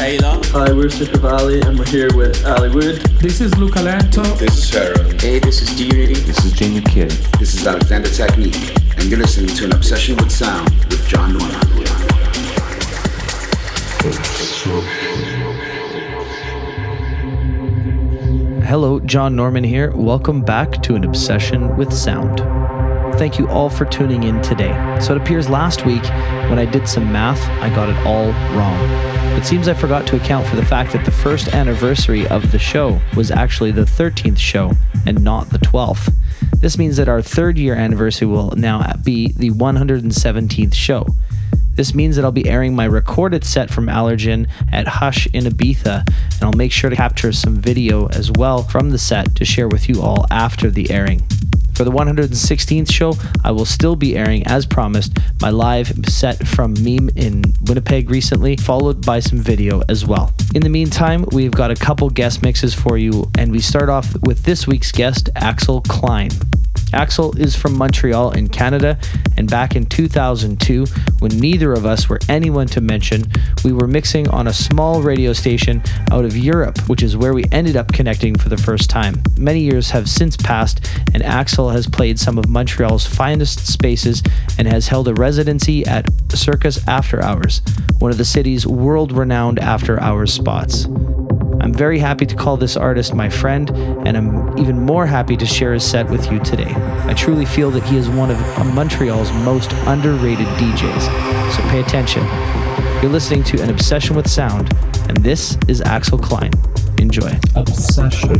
Taylor. Hi, we're Sister Valley, and we're here with Ali Wood. This is Luca Lento. This is Harold. Hey, this is D-Unity. This is Junior Kid. This is Alexander Technique, and you're listening to an obsession with sound with John Norman. Hello, John Norman here. Welcome back to an obsession with sound. Thank you all for tuning in today. So it appears last week when I did some math, I got it all wrong. It seems I forgot to account for the fact that the first anniversary of the show was actually the 13th show and not the 12th. This means that our third year anniversary will now be the 117th show. This means that I'll be airing my recorded set from Allergen at Hush in Ibiza, and I'll make sure to capture some video as well from the set to share with you all after the airing. For the 116th show, I will still be airing, as promised, my live set from Meme in Winnipeg recently, followed by some video as well. In the meantime, we've got a couple guest mixes for you, and we start off with this week's guest, Axel Klein. Axel is from Montreal in Canada, and back in 2002, when neither of us were anyone to mention, we were mixing on a small radio station out of Europe, which is where we ended up connecting for the first time. Many years have since passed, and Axel has played some of Montreal's finest spaces and has held a residency at Circus After Hours, one of the city's world renowned after hours spots. I'm very happy to call this artist my friend, and I'm even more happy to share his set with you today. I truly feel that he is one of Montreal's most underrated DJs, so pay attention. You're listening to An Obsession with Sound, and this is Axel Klein. Enjoy. Obsession.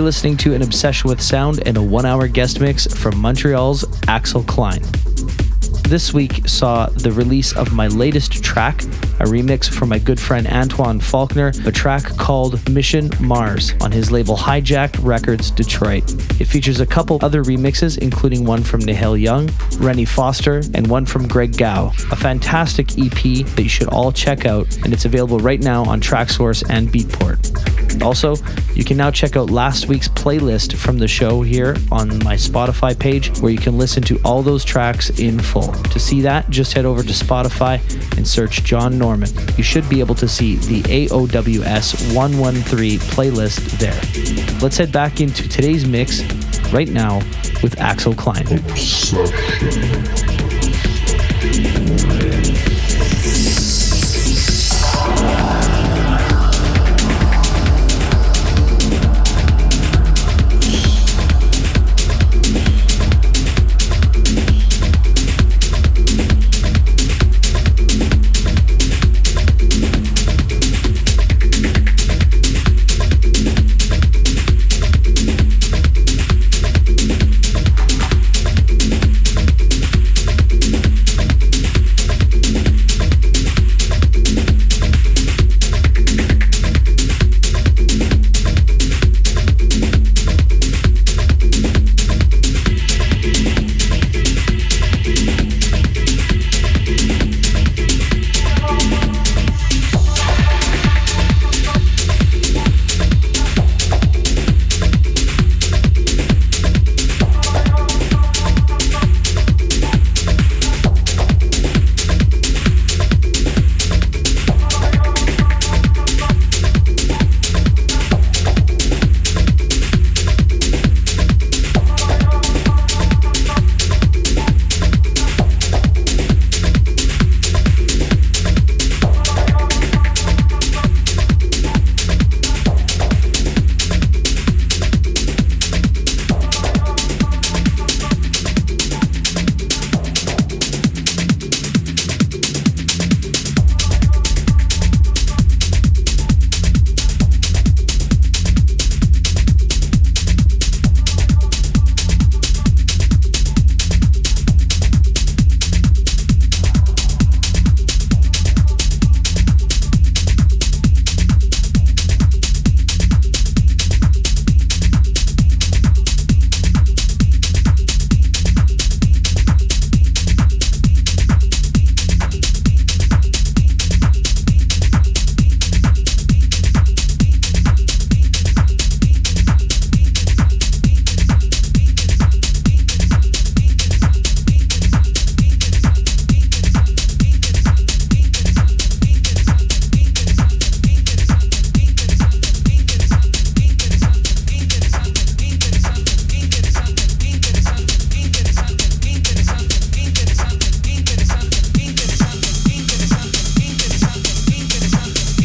You're listening to an obsession with sound and a one-hour guest mix from Montreal's Axel Klein this week saw the release of my latest track, a remix from my good friend Antoine Faulkner, a track called Mission Mars on his label Hijacked Records Detroit. It features a couple other remixes, including one from Nihal Young, Rennie Foster, and one from Greg Gao. A fantastic EP that you should all check out, and it's available right now on Traxsource and Beatport. Also, you can now check out last week's playlist from the show here on my Spotify page, where you can listen to all those tracks in full. To see that, just head over to Spotify and search John Norman. You should be able to see the AOWS 113 playlist there. Let's head back into today's mix right now with Axel Klein. Obsession.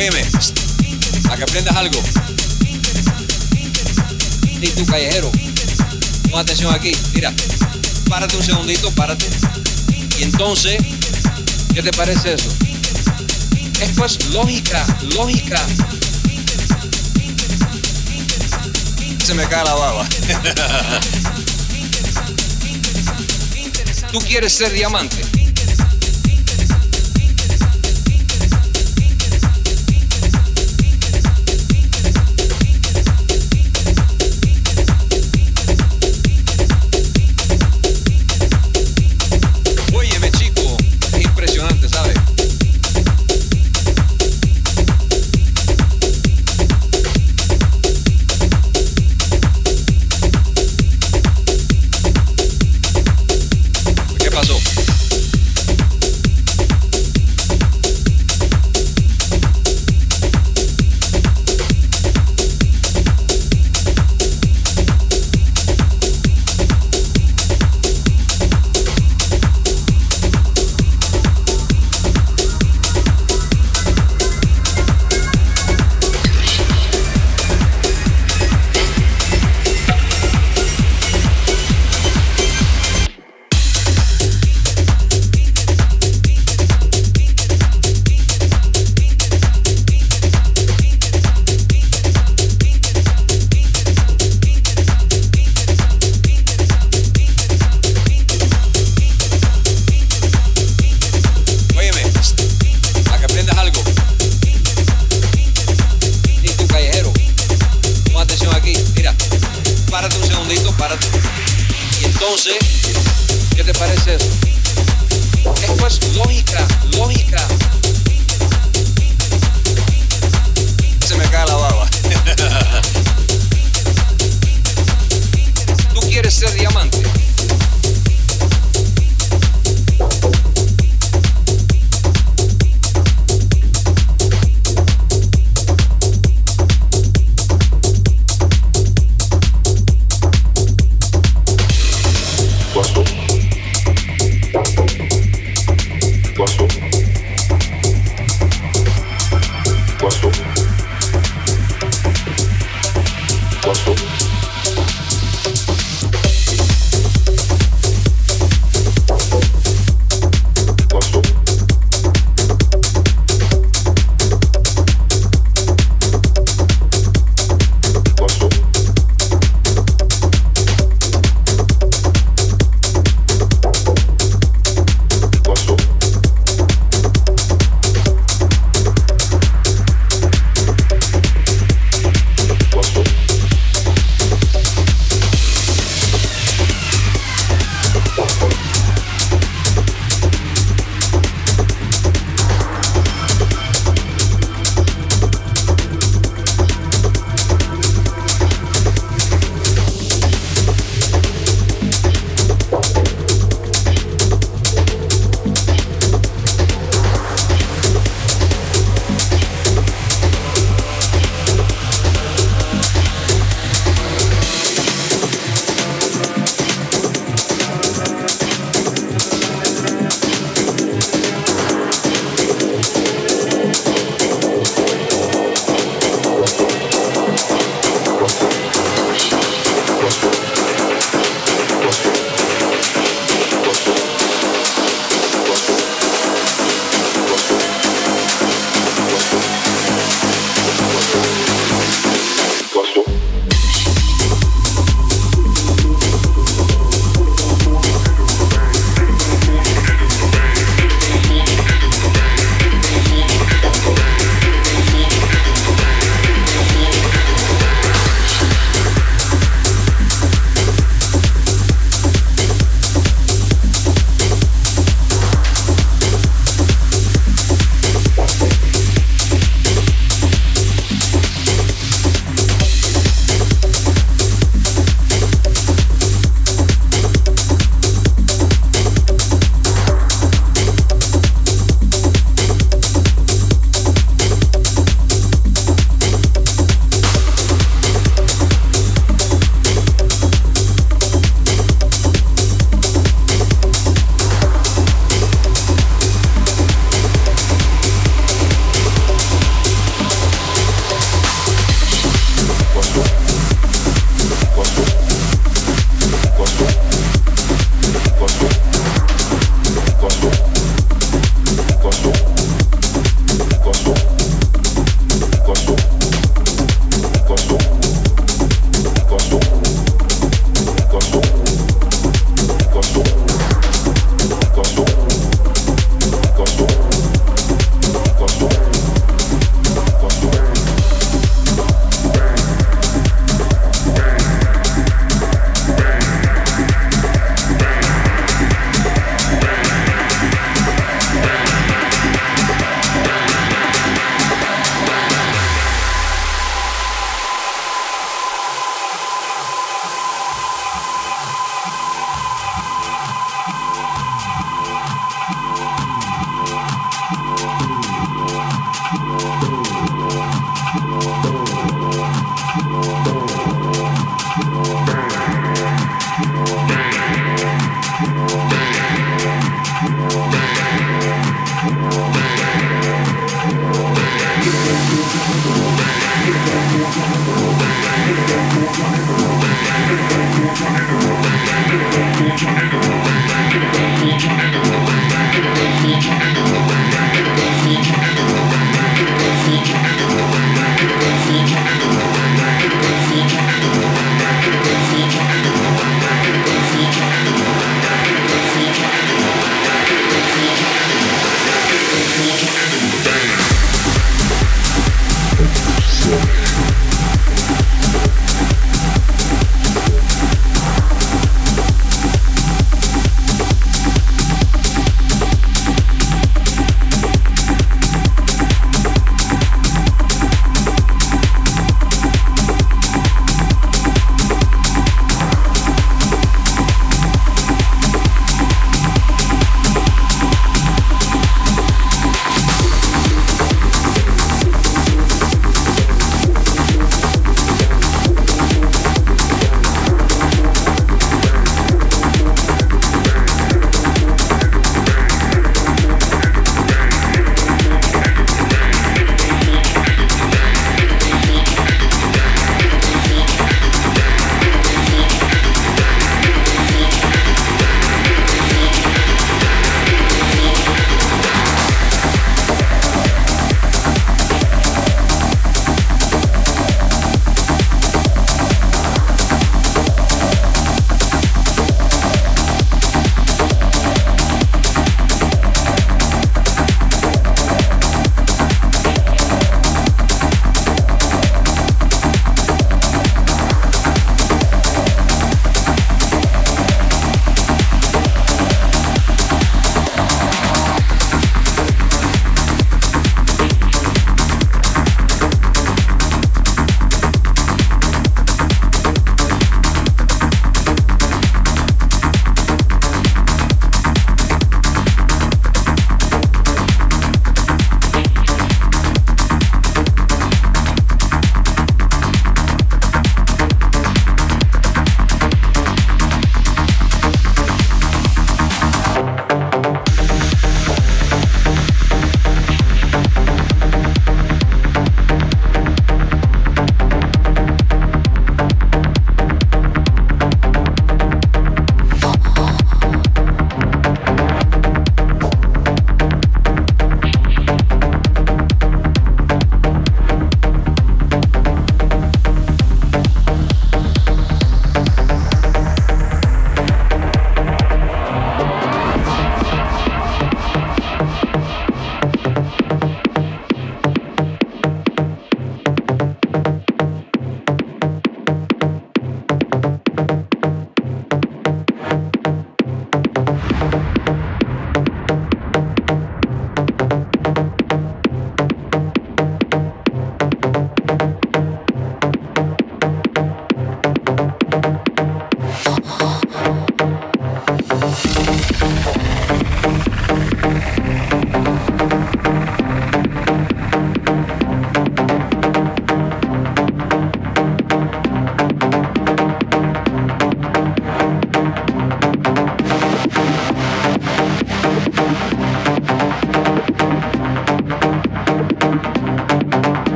Óyeme, a que aprendas algo. Y tú, callejero, pon atención aquí. Mira, párate un segundito, párate. Y entonces, ¿qué te parece eso? Esto es lógica, lógica. Se me cae la baba. Tú quieres ser diamante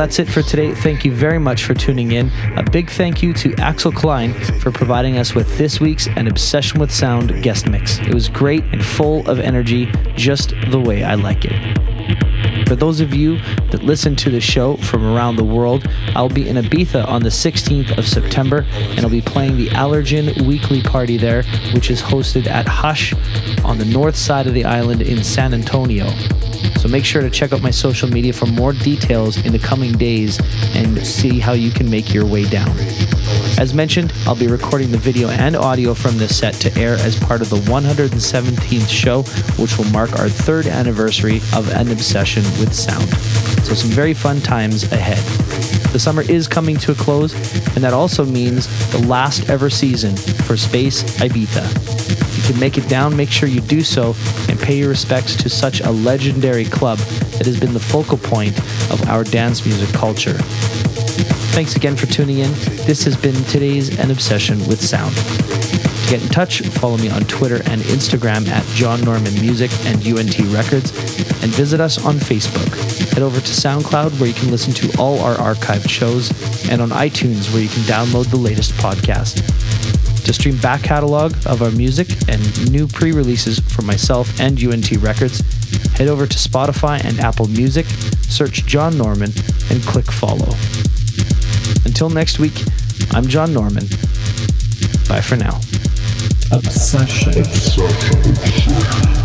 that's it for today. Thank you very much for tuning in. A big thank you to Axel Klein for providing us with this week's An Obsession with Sound guest mix. It was great and full of energy, just the way I like it. For those of you that listen to the show from around the world, I'll be in Ibiza on the 16th of September and I'll be playing the Allergen Weekly Party there, which is hosted at Hush on the north side of the island in San Antonio. So make sure to check out my social media for more details in the coming days and see how you can make your way down. As mentioned, I'll be recording the video and audio from this set to air as part of the 117th show, which will mark our third anniversary of an obsession with sound. So, some very fun times ahead. The summer is coming to a close, and that also means the last ever season for Space Ibiza can make it down, make sure you do so and pay your respects to such a legendary club that has been the focal point of our dance music culture. Thanks again for tuning in. This has been today's An Obsession with Sound. To get in touch, follow me on Twitter and Instagram at John Norman Music and UNT Records, and visit us on Facebook. Head over to SoundCloud where you can listen to all our archived shows, and on iTunes where you can download the latest podcast. To stream back catalog of our music and new pre releases from myself and UNT Records, head over to Spotify and Apple Music, search John Norman, and click follow. Until next week, I'm John Norman. Bye for now. Obsession. Obsession.